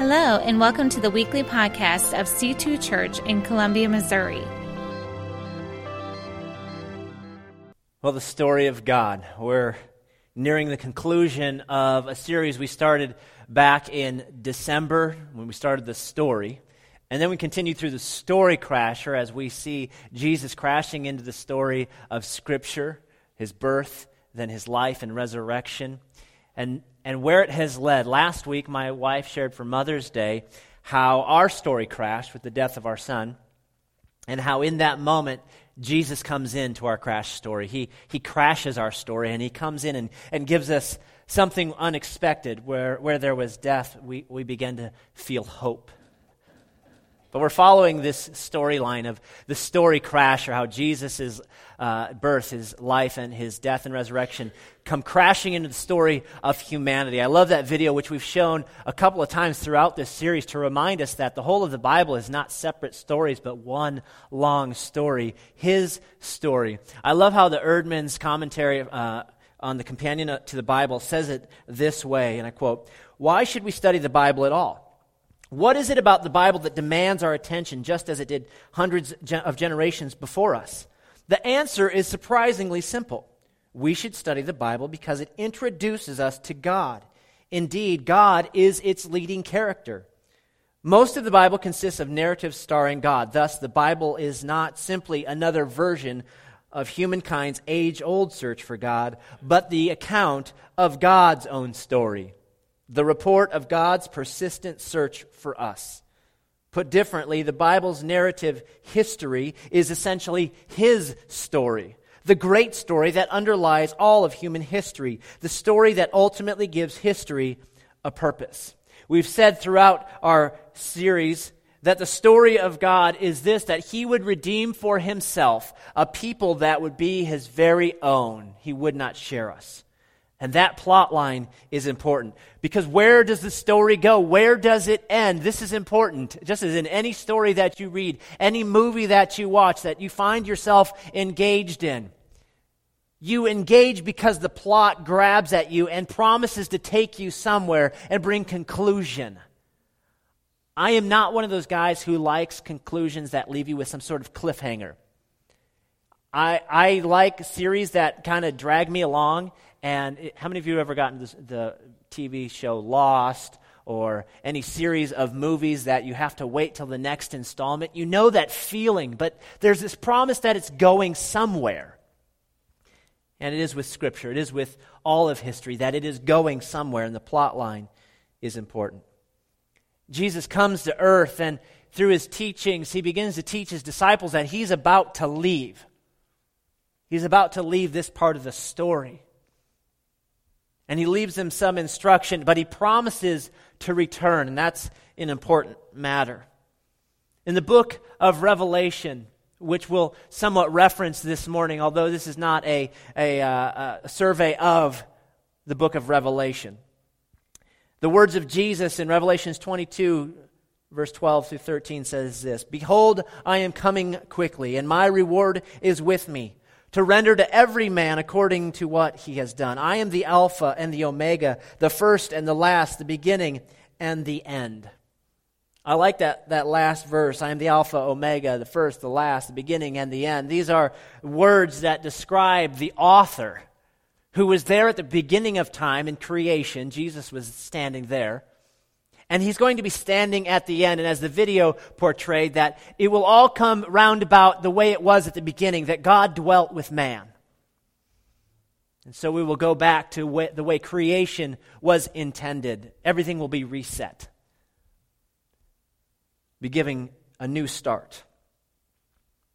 Hello, and welcome to the weekly podcast of C2 Church in Columbia, Missouri. Well, the story of God. We're nearing the conclusion of a series we started back in December when we started the story. And then we continue through the story crasher as we see Jesus crashing into the story of Scripture, his birth, then his life and resurrection. And and where it has led. Last week, my wife shared for Mother's Day how our story crashed with the death of our son, and how in that moment, Jesus comes into our crash story. He, he crashes our story, and he comes in and, and gives us something unexpected. Where, where there was death, we, we begin to feel hope. But we're following this storyline of the story crash, or how Jesus' uh, birth, his life, and his death and resurrection come crashing into the story of humanity. I love that video, which we've shown a couple of times throughout this series to remind us that the whole of the Bible is not separate stories, but one long story, his story. I love how the Eerdmans commentary uh, on the companion to the Bible says it this way, and I quote, Why should we study the Bible at all? What is it about the Bible that demands our attention just as it did hundreds of generations before us? The answer is surprisingly simple. We should study the Bible because it introduces us to God. Indeed, God is its leading character. Most of the Bible consists of narratives starring God. Thus, the Bible is not simply another version of humankind's age old search for God, but the account of God's own story the report of God's persistent search for us. Put differently, the Bible's narrative history is essentially His story, the great story that underlies all of human history, the story that ultimately gives history a purpose. We've said throughout our series that the story of God is this that He would redeem for Himself a people that would be His very own. He would not share us. And that plot line is important because where does the story go? Where does it end? This is important. Just as in any story that you read, any movie that you watch that you find yourself engaged in. You engage because the plot grabs at you and promises to take you somewhere and bring conclusion. I am not one of those guys who likes conclusions that leave you with some sort of cliffhanger. I, I like series that kind of drag me along and it, how many of you have ever gotten this, the TV show Lost or any series of movies that you have to wait till the next installment? You know that feeling, but there's this promise that it's going somewhere. And it is with Scripture, it is with all of history, that it is going somewhere, and the plot line is important. Jesus comes to earth, and through his teachings, he begins to teach his disciples that he's about to leave. He's about to leave this part of the story and he leaves them some instruction, but he promises to return, and that's an important matter. In the book of Revelation, which we'll somewhat reference this morning, although this is not a, a, uh, a survey of the book of Revelation. The words of Jesus in Revelations 22, verse 12 through 13 says this Behold, I am coming quickly, and my reward is with me to render to every man according to what he has done. I am the Alpha and the Omega, the first and the last, the beginning and the end. I like that, that last verse. I am the Alpha, Omega, the first, the last, the beginning, and the end. These are words that describe the author who was there at the beginning of time in creation. Jesus was standing there. And he's going to be standing at the end. And as the video portrayed, that it will all come roundabout the way it was at the beginning, that God dwelt with man. And so we will go back to the way creation was intended. Everything will be reset, be giving a new start.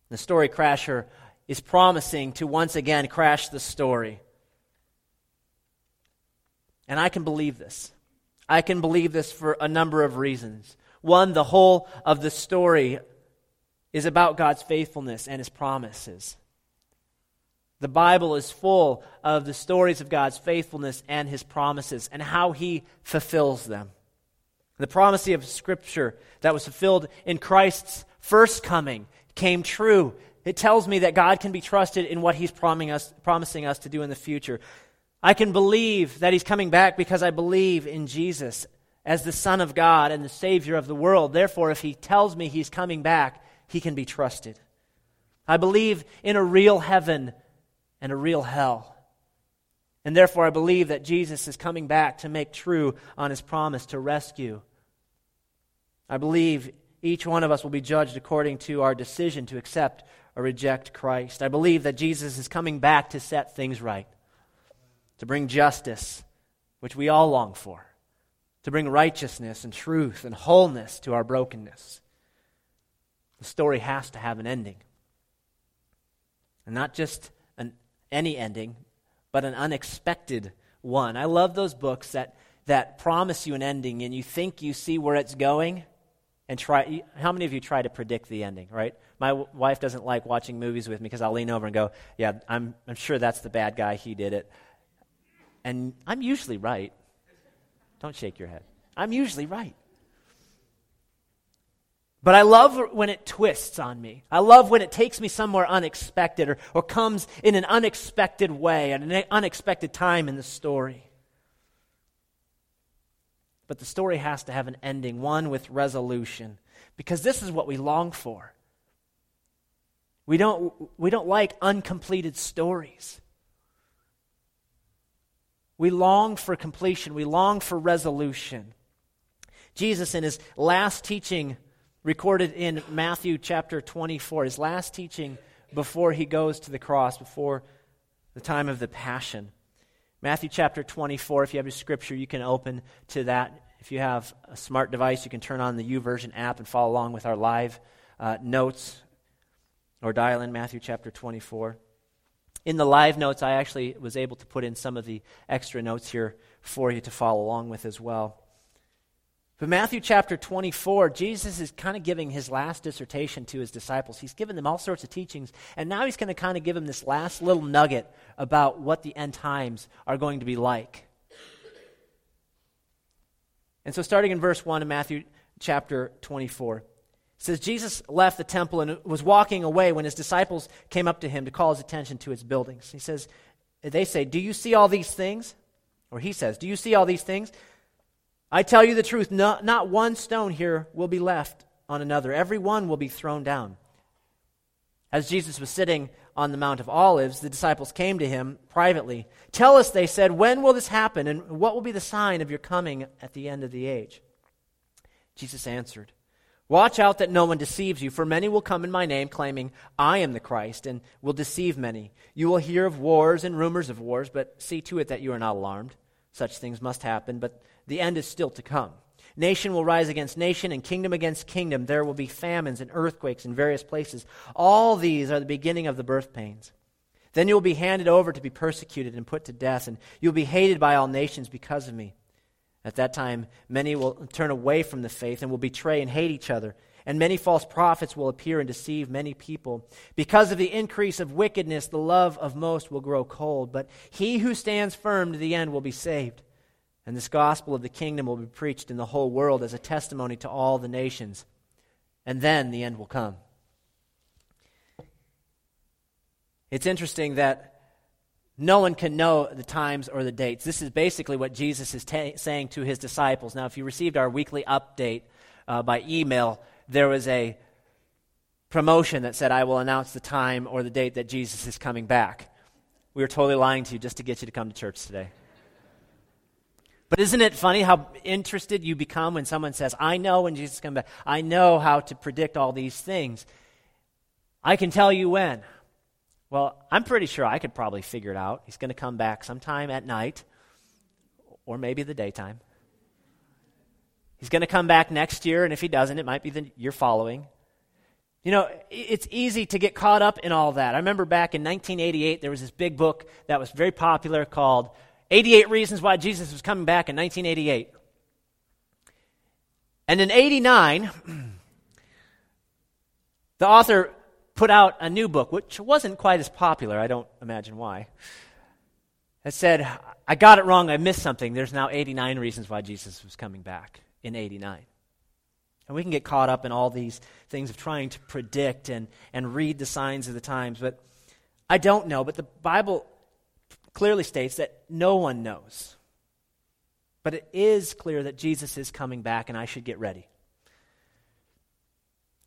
The story crasher is promising to once again crash the story. And I can believe this. I can believe this for a number of reasons. One, the whole of the story is about God's faithfulness and his promises. The Bible is full of the stories of God's faithfulness and his promises and how he fulfills them. The promise of Scripture that was fulfilled in Christ's first coming came true. It tells me that God can be trusted in what he's promising us, promising us to do in the future. I can believe that he's coming back because I believe in Jesus as the Son of God and the Savior of the world. Therefore, if he tells me he's coming back, he can be trusted. I believe in a real heaven and a real hell. And therefore, I believe that Jesus is coming back to make true on his promise to rescue. I believe each one of us will be judged according to our decision to accept or reject Christ. I believe that Jesus is coming back to set things right, to bring justice, which we all long for, to bring righteousness and truth and wholeness to our brokenness. The story has to have an ending. And not just an, any ending, but an unexpected one. I love those books that, that promise you an ending and you think you see where it's going and try how many of you try to predict the ending right my w- wife doesn't like watching movies with me because i'll lean over and go yeah I'm, I'm sure that's the bad guy he did it and i'm usually right don't shake your head i'm usually right but I love when it twists on me. I love when it takes me somewhere unexpected or, or comes in an unexpected way at an unexpected time in the story. But the story has to have an ending, one with resolution, because this is what we long for. We don't, we don't like uncompleted stories. We long for completion, we long for resolution. Jesus, in his last teaching, recorded in Matthew chapter 24, his last teaching before he goes to the cross, before the time of the Passion. Matthew chapter 24, if you have your scripture, you can open to that. If you have a smart device, you can turn on the YouVersion app and follow along with our live uh, notes or dial in Matthew chapter 24. In the live notes, I actually was able to put in some of the extra notes here for you to follow along with as well. But Matthew chapter 24, Jesus is kind of giving his last dissertation to his disciples. He's given them all sorts of teachings, and now he's going to kind of give them this last little nugget about what the end times are going to be like. And so, starting in verse 1 of Matthew chapter 24, it says, Jesus left the temple and was walking away when his disciples came up to him to call his attention to its buildings. He says, They say, Do you see all these things? Or he says, Do you see all these things? I tell you the truth, not, not one stone here will be left on another. Every one will be thrown down. As Jesus was sitting on the Mount of Olives, the disciples came to him privately. Tell us, they said, when will this happen, and what will be the sign of your coming at the end of the age? Jesus answered, Watch out that no one deceives you, for many will come in my name, claiming, I am the Christ, and will deceive many. You will hear of wars and rumors of wars, but see to it that you are not alarmed. Such things must happen, but the end is still to come. Nation will rise against nation and kingdom against kingdom. There will be famines and earthquakes in various places. All these are the beginning of the birth pains. Then you will be handed over to be persecuted and put to death, and you will be hated by all nations because of me. At that time, many will turn away from the faith and will betray and hate each other. And many false prophets will appear and deceive many people. Because of the increase of wickedness, the love of most will grow cold. But he who stands firm to the end will be saved. And this gospel of the kingdom will be preached in the whole world as a testimony to all the nations. And then the end will come. It's interesting that no one can know the times or the dates. This is basically what Jesus is ta- saying to his disciples. Now, if you received our weekly update uh, by email, there was a promotion that said, I will announce the time or the date that Jesus is coming back. We were totally lying to you just to get you to come to church today. But isn't it funny how interested you become when someone says, I know when Jesus comes back. I know how to predict all these things. I can tell you when. Well, I'm pretty sure I could probably figure it out. He's going to come back sometime at night or maybe the daytime. He's going to come back next year, and if he doesn't, it might be the year following. You know, it's easy to get caught up in all that. I remember back in 1988, there was this big book that was very popular called 88 Reasons Why Jesus Was Coming Back in 1988. And in 89, the author put out a new book, which wasn't quite as popular. I don't imagine why. It said, I got it wrong. I missed something. There's now 89 reasons why Jesus was coming back in 89. And we can get caught up in all these things of trying to predict and, and read the signs of the times. But I don't know. But the Bible clearly states that no one knows. But it is clear that Jesus is coming back, and I should get ready.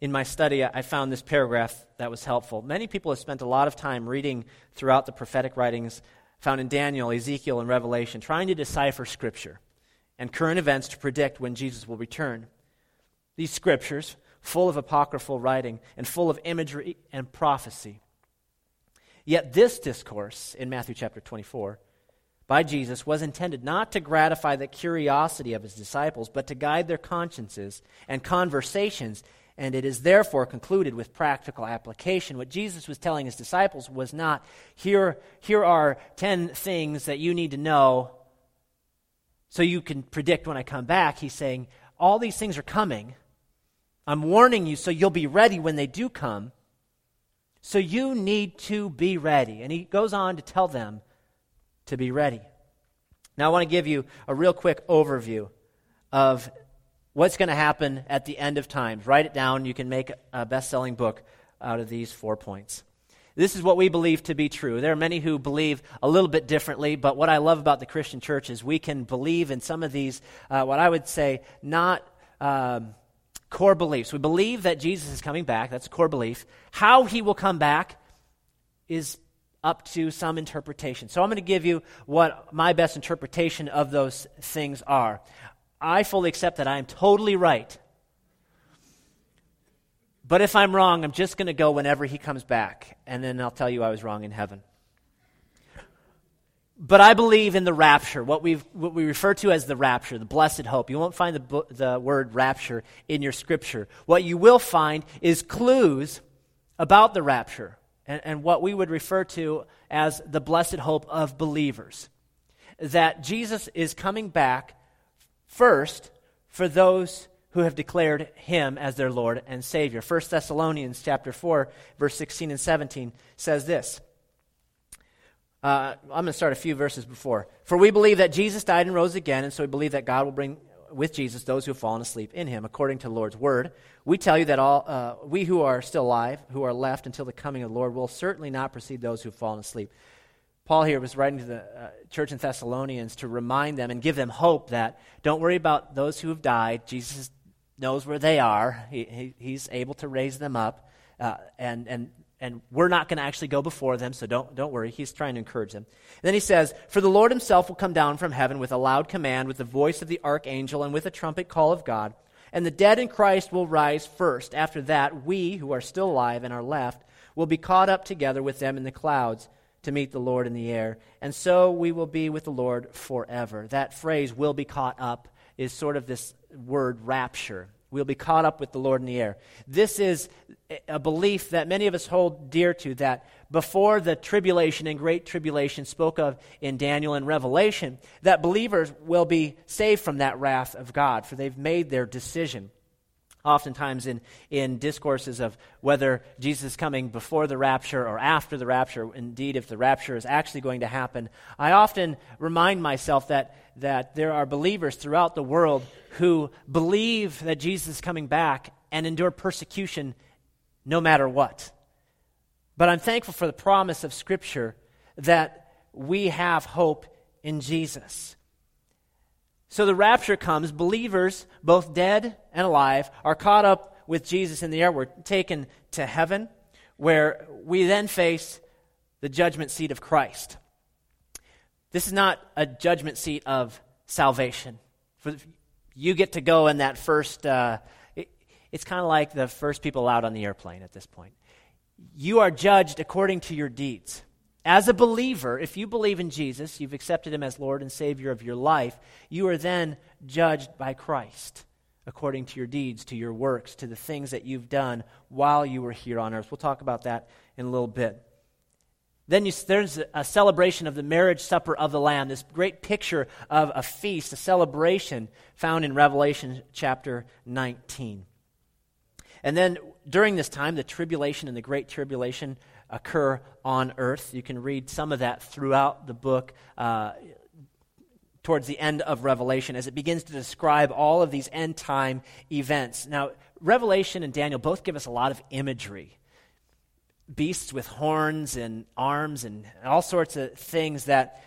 In my study, I found this paragraph that was helpful. Many people have spent a lot of time reading throughout the prophetic writings found in Daniel, Ezekiel, and Revelation, trying to decipher Scripture and current events to predict when Jesus will return. These scriptures, full of apocryphal writing and full of imagery and prophecy. Yet this discourse in Matthew chapter 24 by Jesus was intended not to gratify the curiosity of his disciples, but to guide their consciences and conversations, and it is therefore concluded with practical application. What Jesus was telling his disciples was not, here, here are 10 things that you need to know so you can predict when I come back. He's saying, all these things are coming. I'm warning you so you'll be ready when they do come. So you need to be ready. And he goes on to tell them to be ready. Now, I want to give you a real quick overview of what's going to happen at the end of times. Write it down. You can make a best selling book out of these four points. This is what we believe to be true. There are many who believe a little bit differently, but what I love about the Christian church is we can believe in some of these, uh, what I would say, not um, core beliefs. We believe that Jesus is coming back. That's a core belief. How he will come back is up to some interpretation. So I'm going to give you what my best interpretation of those things are. I fully accept that I am totally right. But if I'm wrong, I'm just going to go whenever he comes back, and then I'll tell you I was wrong in heaven. But I believe in the rapture, what, we what we refer to as the rapture, the blessed hope. You won't find the, the word rapture in your scripture. What you will find is clues about the rapture and, and what we would refer to as the blessed hope of believers. That Jesus is coming back first for those who have declared him as their Lord and Savior. 1 Thessalonians chapter 4, verse 16 and 17 says this. Uh, I'm going to start a few verses before. For we believe that Jesus died and rose again, and so we believe that God will bring with Jesus those who have fallen asleep in him, according to the Lord's word. We tell you that all uh, we who are still alive, who are left until the coming of the Lord, will certainly not precede those who have fallen asleep. Paul here was writing to the uh, church in Thessalonians to remind them and give them hope that don't worry about those who have died. Jesus knows where they are, he, he, he's able to raise them up. Uh, and, and and we're not going to actually go before them, so don't, don't worry. He's trying to encourage them. And then he says, For the Lord himself will come down from heaven with a loud command, with the voice of the archangel, and with a trumpet call of God. And the dead in Christ will rise first. After that, we, who are still alive and are left, will be caught up together with them in the clouds to meet the Lord in the air. And so we will be with the Lord forever. That phrase, will be caught up, is sort of this word rapture. We'll be caught up with the Lord in the air. This is a belief that many of us hold dear to that before the tribulation and great tribulation spoke of in Daniel and Revelation, that believers will be saved from that wrath of God, for they've made their decision. Oftentimes, in, in discourses of whether Jesus is coming before the rapture or after the rapture, indeed, if the rapture is actually going to happen, I often remind myself that, that there are believers throughout the world who believe that Jesus is coming back and endure persecution no matter what. But I'm thankful for the promise of Scripture that we have hope in Jesus. So the rapture comes, believers, both dead and alive, are caught up with Jesus in the air. We're taken to heaven, where we then face the judgment seat of Christ. This is not a judgment seat of salvation. For you get to go in that first uh, it's kind of like the first people out on the airplane at this point. You are judged according to your deeds. As a believer, if you believe in Jesus, you've accepted him as Lord and Savior of your life, you are then judged by Christ according to your deeds, to your works, to the things that you've done while you were here on earth. We'll talk about that in a little bit. Then you, there's a celebration of the marriage supper of the Lamb, this great picture of a feast, a celebration found in Revelation chapter 19. And then during this time, the tribulation and the great tribulation occur on earth. You can read some of that throughout the book. Uh, towards the end of Revelation, as it begins to describe all of these end time events. Now, Revelation and Daniel both give us a lot of imagery beasts with horns and arms and all sorts of things that,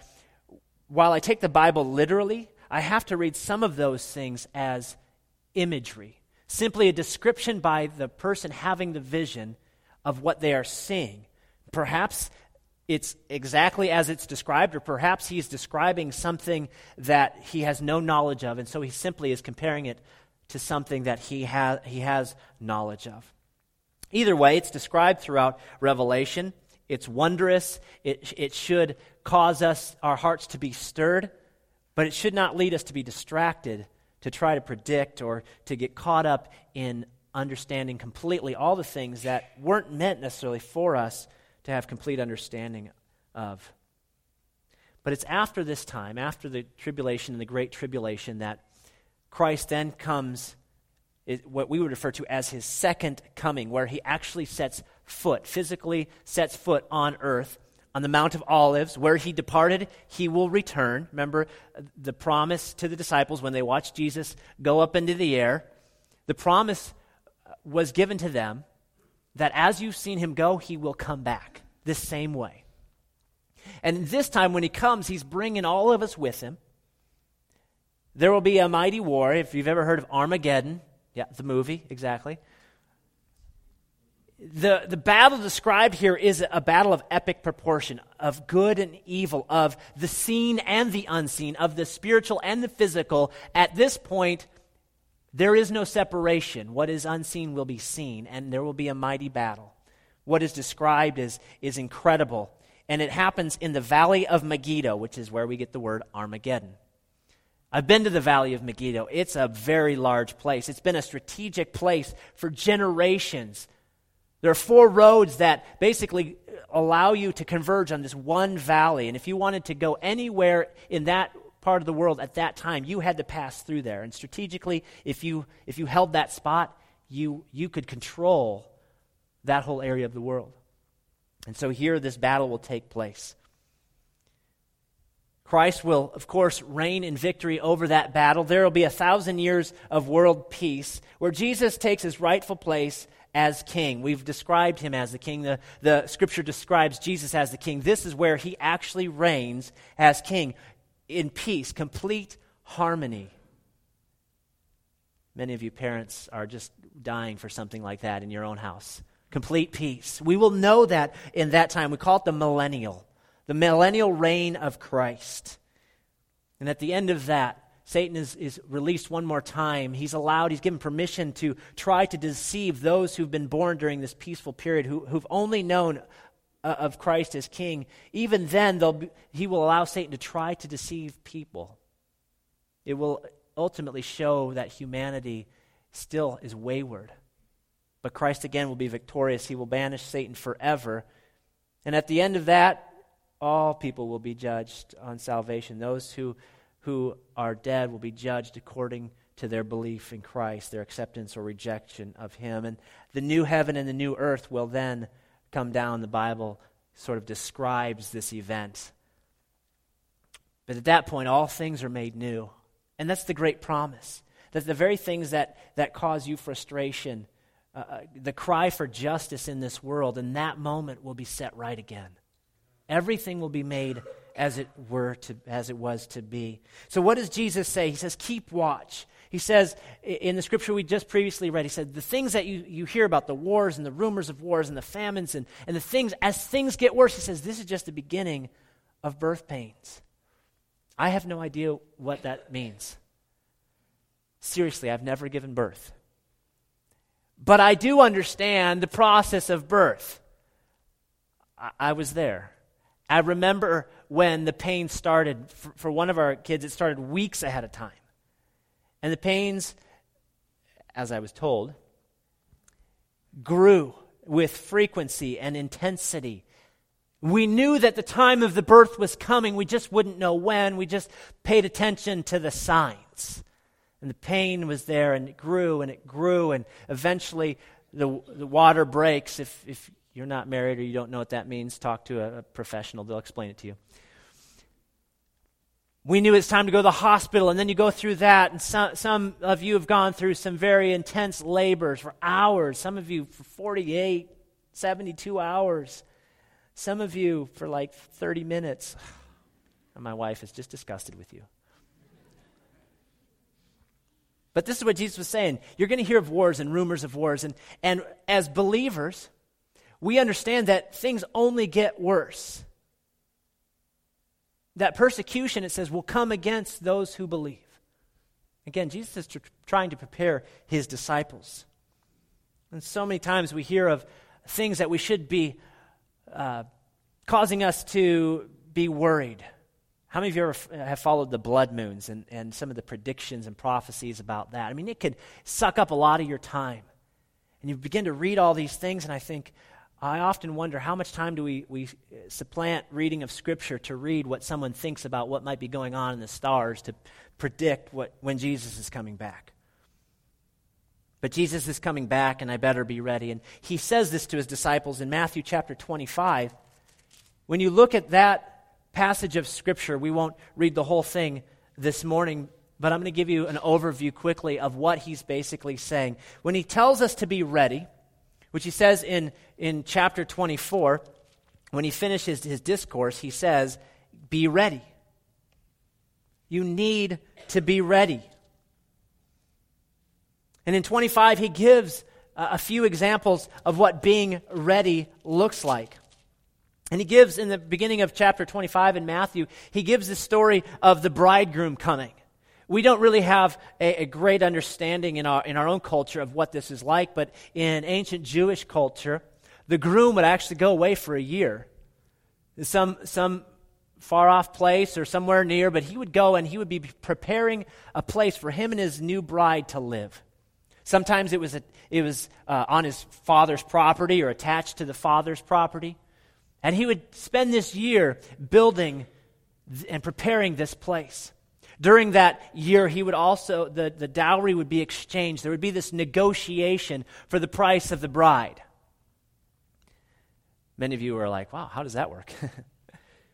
while I take the Bible literally, I have to read some of those things as imagery, simply a description by the person having the vision of what they are seeing. Perhaps it's exactly as it's described, or perhaps he's describing something that he has no knowledge of, and so he simply is comparing it to something that he, ha- he has knowledge of. Either way, it's described throughout Revelation. It's wondrous. It, it should cause us, our hearts to be stirred, but it should not lead us to be distracted, to try to predict, or to get caught up in understanding completely all the things that weren't meant necessarily for us to have complete understanding of. But it's after this time, after the tribulation and the great tribulation, that Christ then comes, what we would refer to as his second coming, where he actually sets foot, physically sets foot on earth on the Mount of Olives, where he departed, he will return. Remember the promise to the disciples when they watched Jesus go up into the air. The promise was given to them that as you've seen him go, he will come back the same way. And this time, when he comes, he's bringing all of us with him. There will be a mighty war. If you've ever heard of Armageddon, yeah, the movie, exactly. The, the battle described here is a battle of epic proportion, of good and evil, of the seen and the unseen, of the spiritual and the physical. At this point, there is no separation. What is unseen will be seen, and there will be a mighty battle. What is described is, is incredible, and it happens in the valley of Megiddo, which is where we get the word Armageddon. I've been to the Valley of Megiddo. It's a very large place. It's been a strategic place for generations. There are four roads that basically allow you to converge on this one valley. And if you wanted to go anywhere in that part of the world at that time, you had to pass through there. And strategically, if you, if you held that spot, you, you could control that whole area of the world. And so here, this battle will take place. Christ will, of course, reign in victory over that battle. There will be a thousand years of world peace where Jesus takes his rightful place as king. We've described him as the king. The, the scripture describes Jesus as the king. This is where he actually reigns as king in peace, complete harmony. Many of you parents are just dying for something like that in your own house. Complete peace. We will know that in that time. We call it the millennial, the millennial reign of Christ. And at the end of that, Satan is, is released one more time. He's allowed, he's given permission to try to deceive those who've been born during this peaceful period, who, who've only known uh, of Christ as king, even then be, he will allow Satan to try to deceive people. It will ultimately show that humanity still is wayward. But Christ again will be victorious. He will banish Satan forever. And at the end of that, all people will be judged on salvation. Those who, who are dead will be judged according to their belief in Christ, their acceptance or rejection of Him. And the new heaven and the new earth will then come down, the Bible sort of describes this event. But at that point, all things are made new. And that's the great promise that the very things that, that cause you frustration, uh, uh, the cry for justice in this world, in that moment will be set right again. Everything will be made as it were to, as it was to be. So what does Jesus say? He says, keep watch. He says in the scripture we just previously read, he said, the things that you, you hear about, the wars and the rumors of wars and the famines and, and the things, as things get worse, he says, this is just the beginning of birth pains. I have no idea what that means. Seriously, I've never given birth. But I do understand the process of birth. I, I was there. I remember when the pain started. For, for one of our kids, it started weeks ahead of time. And the pains, as I was told, grew with frequency and intensity. We knew that the time of the birth was coming. We just wouldn't know when. We just paid attention to the signs. And the pain was there, and it grew and it grew, and eventually the, the water breaks. If, if you're not married or you don't know what that means, talk to a, a professional, they'll explain it to you we knew it's time to go to the hospital, and then you go through that. And some, some of you have gone through some very intense labors for hours, some of you for 48, 72 hours, some of you for like 30 minutes. And my wife is just disgusted with you. But this is what Jesus was saying. You're going to hear of wars and rumors of wars. And, and as believers, we understand that things only get worse. That persecution, it says, will come against those who believe. Again, Jesus is tr- trying to prepare his disciples. And so many times we hear of things that we should be uh, causing us to be worried. How many of you ever have followed the blood moons and, and some of the predictions and prophecies about that? I mean, it could suck up a lot of your time. And you begin to read all these things, and I think, I often wonder how much time do we, we supplant reading of Scripture to read what someone thinks about what might be going on in the stars to predict what, when Jesus is coming back. But Jesus is coming back, and I better be ready. And he says this to his disciples in Matthew chapter 25. When you look at that passage of Scripture, we won't read the whole thing this morning, but I'm going to give you an overview quickly of what he's basically saying. When he tells us to be ready, which he says in, in chapter 24, when he finishes his discourse, he says, Be ready. You need to be ready. And in 25, he gives a few examples of what being ready looks like. And he gives in the beginning of chapter 25 in Matthew, he gives the story of the bridegroom coming. We don't really have a, a, great understanding in our, in our own culture of what this is like, but in ancient Jewish culture, the groom would actually go away for a year. Some, some far off place or somewhere near, but he would go and he would be preparing a place for him and his new bride to live. Sometimes it was, a, it was uh, on his father's property or attached to the father's property. And he would spend this year building and preparing this place. During that year, he would also, the, the dowry would be exchanged. There would be this negotiation for the price of the bride. Many of you are like, wow, how does that work?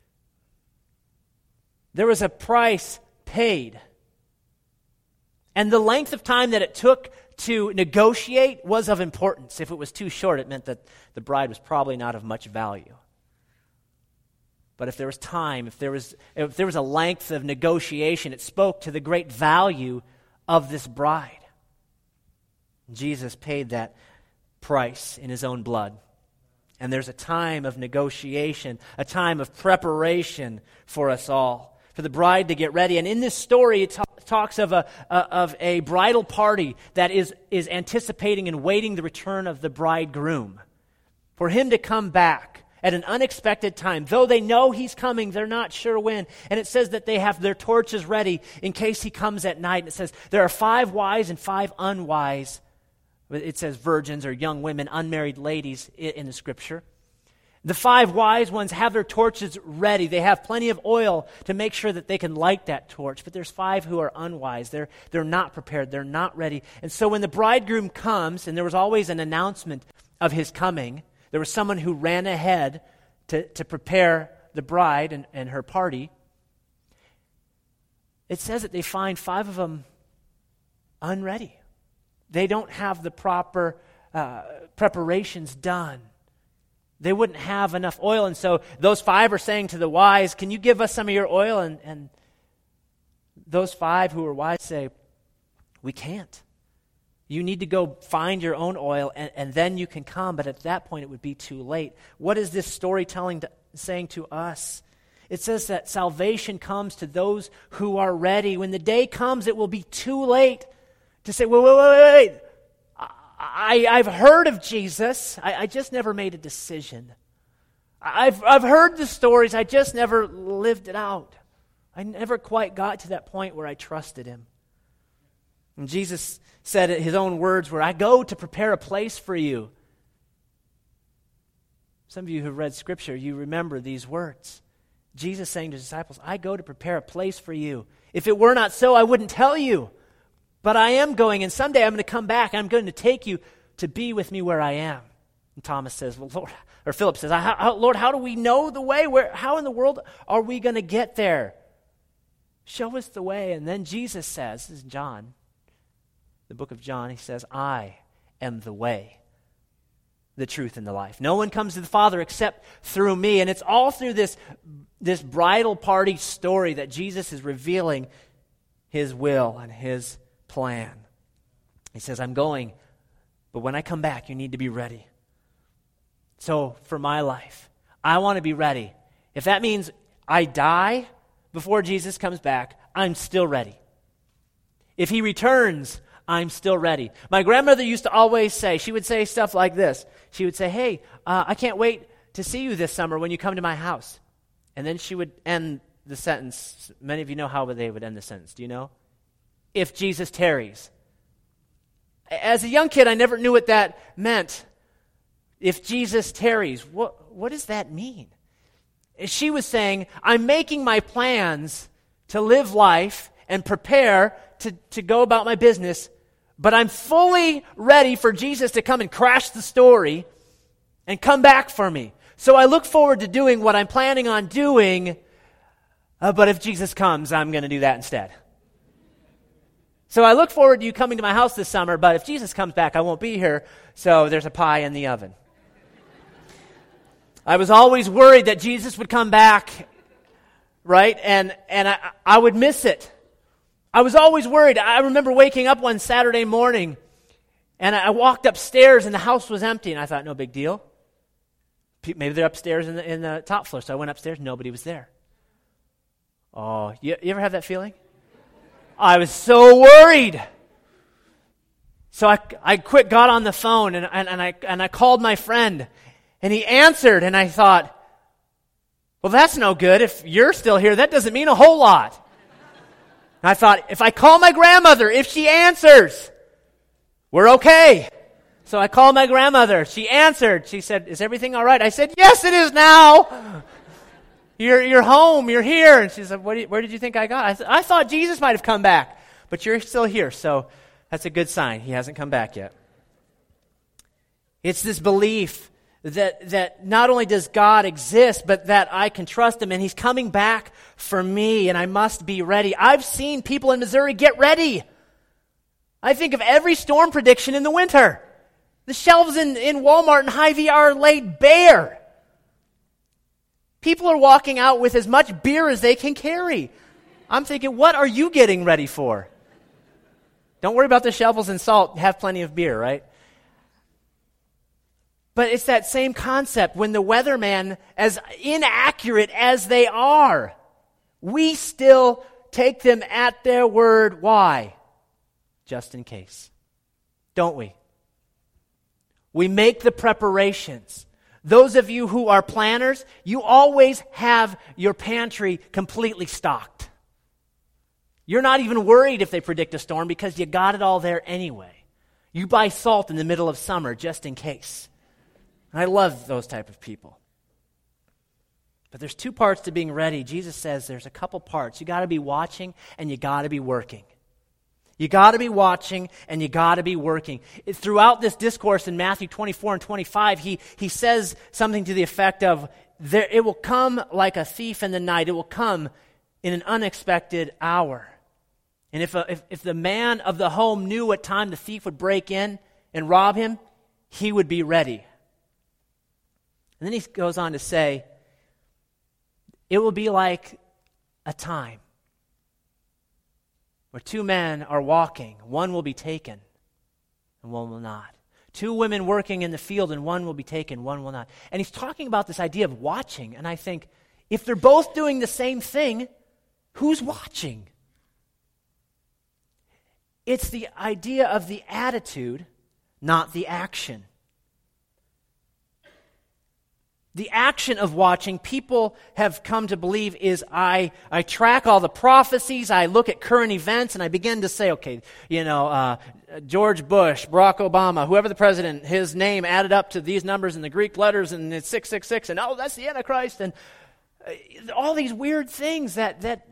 there was a price paid. And the length of time that it took to negotiate was of importance. If it was too short, it meant that the bride was probably not of much value. But if there was time, if there was, if there was a length of negotiation, it spoke to the great value of this bride. Jesus paid that price in his own blood. And there's a time of negotiation, a time of preparation for us all, for the bride to get ready. And in this story, it talks of a, of a bridal party that is, is anticipating and waiting the return of the bridegroom, for him to come back at an unexpected time. Though they know he's coming, they're not sure when. And it says that they have their torches ready in case he comes at night. And it says there are five wise and five unwise. It says virgins or young women, unmarried ladies in the scripture. The five wise ones have their torches ready. They have plenty of oil to make sure that they can light that torch. But there's five who are unwise. They're, they're not prepared. They're not ready. And so when the bridegroom comes, and there was always an announcement of his coming, there was someone who ran ahead to, to prepare the bride and, and her party. It says that they find five of them unready. They don't have the proper uh, preparations done. They wouldn't have enough oil. And so those five are saying to the wise, Can you give us some of your oil? And, and those five who are wise say, We can't. You need to go find your own oil, and, and then you can come. But at that point, it would be too late. What is this storytelling to, saying to us? It says that salvation comes to those who are ready. When the day comes, it will be too late to say, wait, wait, wait, wait. I, I've heard of Jesus. I, I just never made a decision. I've, I've heard the stories. I just never lived it out. I never quite got to that point where I trusted him. And Jesus said his own words were, I go to prepare a place for you. Some of you who have read Scripture, you remember these words. Jesus saying to his disciples, I go to prepare a place for you. If it were not so, I wouldn't tell you. But I am going, and someday I'm going to come back, and I'm going to take you to be with me where I am. And Thomas says, Well, Lord, or Philip says, Lord, how do we know the way? Where, how in the world are we going to get there? Show us the way. And then Jesus says, This is John, the book of John, he says, I am the way, the truth, and the life. No one comes to the Father except through me. And it's all through this, this bridal party story that Jesus is revealing his will and his plan. He says, I'm going, but when I come back, you need to be ready. So, for my life, I want to be ready. If that means I die before Jesus comes back, I'm still ready. If he returns, I'm still ready. My grandmother used to always say, she would say stuff like this. She would say, Hey, uh, I can't wait to see you this summer when you come to my house. And then she would end the sentence. Many of you know how they would end the sentence. Do you know? If Jesus tarries. As a young kid, I never knew what that meant. If Jesus tarries, what, what does that mean? She was saying, I'm making my plans to live life and prepare to, to go about my business, but I'm fully ready for Jesus to come and crash the story and come back for me. So I look forward to doing what I'm planning on doing, uh, but if Jesus comes, I'm going to do that instead. So I look forward to you coming to my house this summer, but if Jesus comes back, I won't be here, so there's a pie in the oven. I was always worried that Jesus would come back, right? And, and I, I would miss it. I was always worried. I remember waking up one Saturday morning and I walked upstairs and the house was empty, and I thought, no big deal. Maybe they're upstairs in the, in the top floor. So I went upstairs, nobody was there. Oh, you, you ever have that feeling? I was so worried. So I, I quick got on the phone and, and, and, I, and I called my friend and he answered and I thought, well, that's no good. If you're still here, that doesn't mean a whole lot. And I thought, if I call my grandmother, if she answers, we're okay. So I called my grandmother. She answered. She said, Is everything all right? I said, Yes, it is now. You're, you're home. You're here. And she said, you, Where did you think I got? I, said, I thought Jesus might have come back, but you're still here. So that's a good sign. He hasn't come back yet. It's this belief that, that not only does God exist, but that I can trust Him and He's coming back for me and I must be ready. I've seen people in Missouri get ready. I think of every storm prediction in the winter. The shelves in, in Walmart and Hy-Vee are laid bare. People are walking out with as much beer as they can carry. I'm thinking, what are you getting ready for? Don't worry about the shovels and salt. Have plenty of beer, right? But it's that same concept when the weatherman, as inaccurate as they are, we still take them at their word. Why? Just in case. Don't we? We make the preparations. Those of you who are planners, you always have your pantry completely stocked. You're not even worried if they predict a storm because you got it all there anyway. You buy salt in the middle of summer just in case. I love those type of people. But there's two parts to being ready. Jesus says there's a couple parts. You got to be watching and you got to be working. You got to be watching and you got to be working. Throughout this discourse in Matthew 24 and 25, he, he says something to the effect of, there, It will come like a thief in the night. It will come in an unexpected hour. And if, a, if, if the man of the home knew what time the thief would break in and rob him, he would be ready. And then he goes on to say, it will be like a time where two men are walking, one will be taken and one will not. Two women working in the field, and one will be taken, one will not. And he's talking about this idea of watching. And I think, if they're both doing the same thing, who's watching? It's the idea of the attitude, not the action the action of watching, people have come to believe is I, I track all the prophecies, I look at current events, and I begin to say, okay, you know, uh, George Bush, Barack Obama, whoever the president, his name added up to these numbers in the Greek letters, and it's 666, and oh, that's the Antichrist, and uh, all these weird things that, that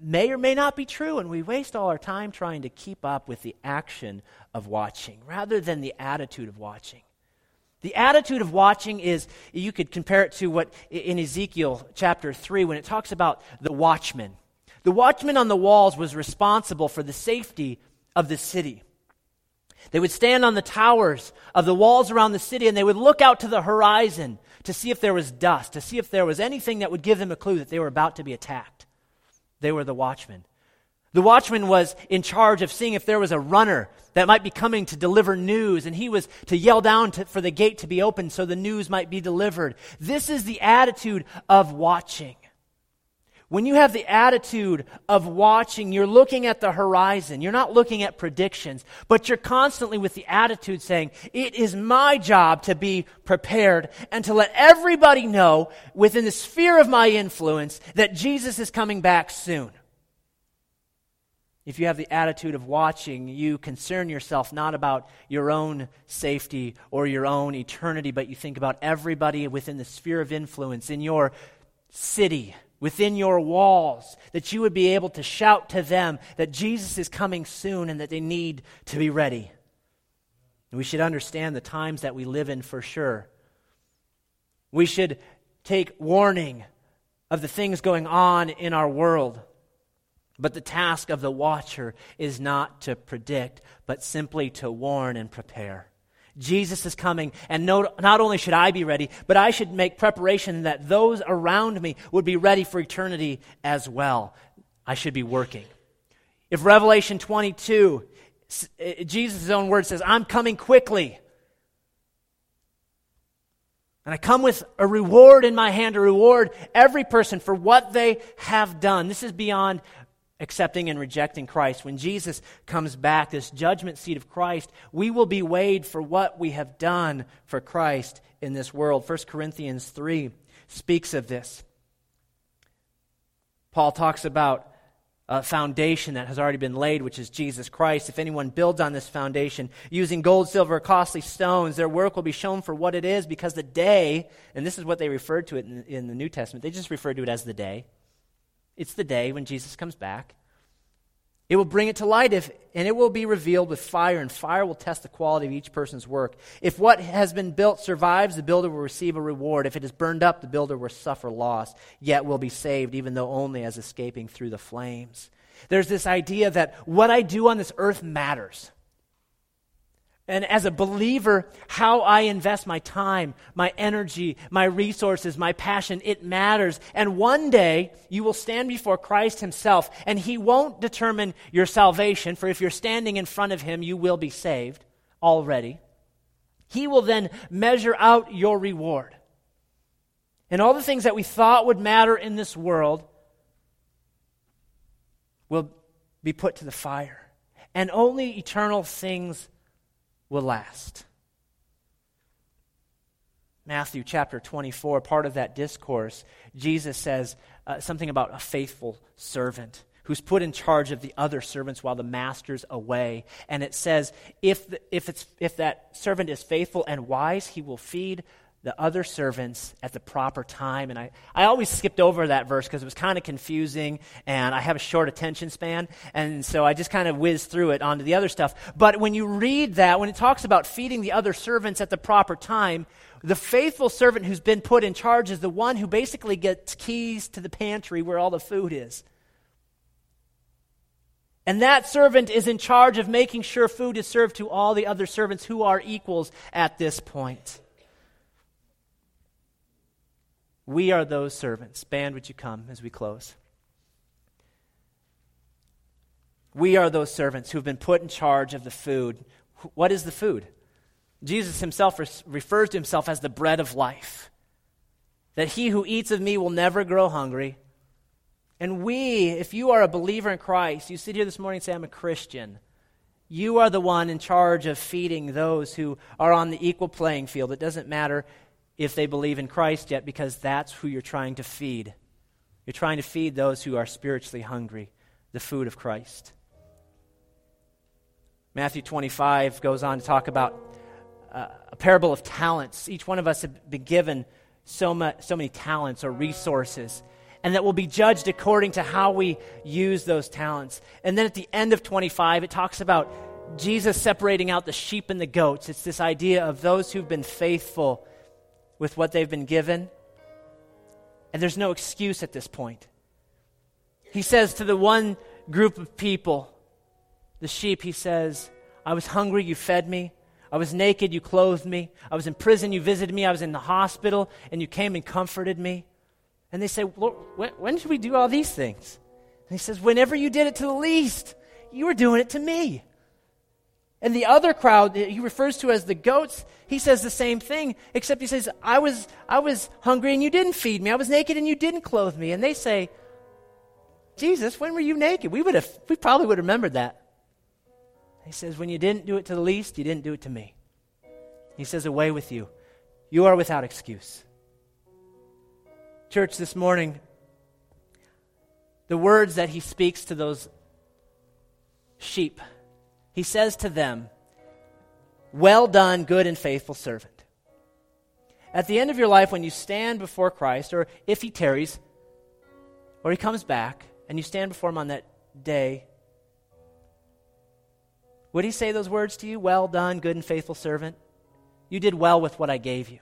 may or may not be true, and we waste all our time trying to keep up with the action of watching rather than the attitude of watching. The attitude of watching is, you could compare it to what in Ezekiel chapter 3 when it talks about the watchman. The watchman on the walls was responsible for the safety of the city. They would stand on the towers of the walls around the city and they would look out to the horizon to see if there was dust, to see if there was anything that would give them a clue that they were about to be attacked. They were the watchmen. The watchman was in charge of seeing if there was a runner that might be coming to deliver news, and he was to yell down to, for the gate to be opened so the news might be delivered. This is the attitude of watching. When you have the attitude of watching, you're looking at the horizon. You're not looking at predictions, but you're constantly with the attitude saying, It is my job to be prepared and to let everybody know within the sphere of my influence that Jesus is coming back soon. If you have the attitude of watching, you concern yourself not about your own safety or your own eternity, but you think about everybody within the sphere of influence in your city, within your walls, that you would be able to shout to them that Jesus is coming soon and that they need to be ready. we should understand the times that we live in for sure. We should take warning of the things going on in our world. But the task of the watcher is not to predict, but simply to warn and prepare. Jesus is coming, and no, not only should I be ready, but I should make preparation that those around me would be ready for eternity as well. I should be working. If Revelation 22, eh, Jesus' own word says, I'm coming quickly. And I come with a reward in my hand to reward every person for what they have done. This is beyond accepting and rejecting Christ. When Jesus comes back, this judgment seat of Christ, we will be weighed for what we have done for Christ in this world. 1 Corinthians 3 speaks of this. Paul talks about a foundation that has already been laid, which is Jesus Christ. If anyone builds on this foundation using gold, silver, costly stones, their work will be shown for what it is because the day, and this is what they referred to it in, in the New Testament, they just referred to it as the day. It's the day when Jesus comes back. It will bring it to light if, and it will be revealed with fire, and fire will test the quality of each person's work. If what has been built survives, the builder will receive a reward. If it is burned up, the builder will suffer loss, yet will be saved, even though only as escaping through the flames. There's this idea that what I do on this earth matters. And as a believer, how I invest my time, my energy, my resources, my passion, it matters. And one day you will stand before Christ Himself, and He won't determine your salvation, for if you're standing in front of Him, you will be saved already. He will then measure out your reward. And all the things that we thought would matter in this world will be put to the fire. And only eternal things will last. Matthew chapter 24, part of that discourse, Jesus says uh, something about a faithful servant who's put in charge of the other servants while the master's away. And it says, if, the, if, it's, if that servant is faithful and wise, he will feed the other servants at the proper time. And I, I always skipped over that verse because it was kind of confusing and I have a short attention span. And so I just kind of whizzed through it onto the other stuff. But when you read that, when it talks about feeding the other servants at the proper time, the faithful servant who's been put in charge is the one who basically gets keys to the pantry where all the food is. And that servant is in charge of making sure food is served to all the other servants who are equals at this point. We are those servants. Band, would you come as we close? We are those servants who have been put in charge of the food. What is the food? Jesus himself refers to himself as the bread of life. That he who eats of me will never grow hungry. And we, if you are a believer in Christ, you sit here this morning and say, I'm a Christian. You are the one in charge of feeding those who are on the equal playing field. It doesn't matter if they believe in Christ yet because that's who you're trying to feed. You're trying to feed those who are spiritually hungry, the food of Christ. Matthew 25 goes on to talk about uh, a parable of talents. Each one of us have been given so, much, so many talents or resources, and that will be judged according to how we use those talents. And then at the end of 25, it talks about Jesus separating out the sheep and the goats. It's this idea of those who've been faithful with what they've been given. And there's no excuse at this point. He says to the one group of people, the sheep, he says, I was hungry, you fed me. I was naked, you clothed me. I was in prison, you visited me. I was in the hospital, and you came and comforted me. And they say, Lord, when, when should we do all these things? And he says, Whenever you did it to the least, you were doing it to me. And the other crowd he refers to as the goats, he says the same thing, except he says, I was, I was hungry and you didn't feed me. I was naked and you didn't clothe me. And they say, Jesus, when were you naked? We would have we probably would have remembered that. He says, When you didn't do it to the least, you didn't do it to me. He says, Away with you. You are without excuse. Church, this morning, the words that he speaks to those sheep, he says to them, Well done, good and faithful servant. At the end of your life, when you stand before Christ, or if he tarries, or he comes back, and you stand before him on that day, would he say those words to you? Well done, good and faithful servant. You did well with what I gave you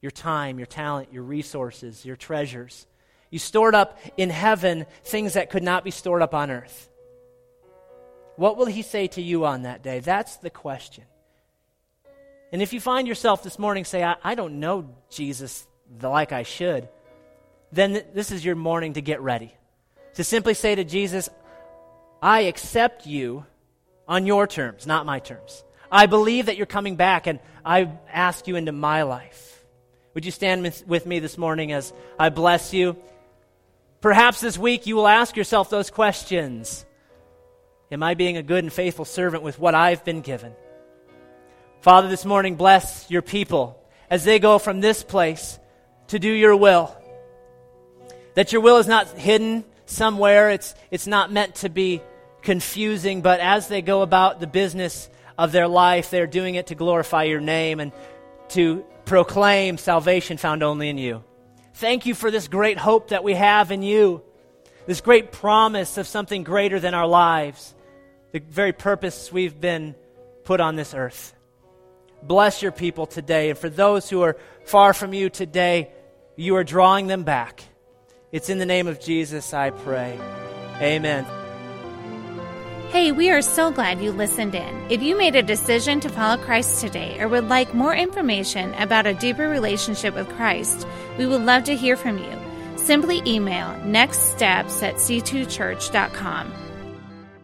your time, your talent, your resources, your treasures. You stored up in heaven things that could not be stored up on earth. What will he say to you on that day? That's the question. And if you find yourself this morning say, I, I don't know Jesus the like I should, then th- this is your morning to get ready. To simply say to Jesus, I accept you on your terms, not my terms. I believe that you're coming back, and I ask you into my life. Would you stand with me this morning as I bless you? Perhaps this week you will ask yourself those questions Am I being a good and faithful servant with what I've been given? Father, this morning, bless your people as they go from this place to do your will. That your will is not hidden somewhere, it's, it's not meant to be confusing, but as they go about the business of their life, they're doing it to glorify your name and to proclaim salvation found only in you. Thank you for this great hope that we have in you, this great promise of something greater than our lives, the very purpose we've been put on this earth. Bless your people today. And for those who are far from you today, you are drawing them back. It's in the name of Jesus I pray. Amen. Hey, we are so glad you listened in. If you made a decision to follow Christ today or would like more information about a deeper relationship with Christ, we would love to hear from you. Simply email nextsteps at c2church.com.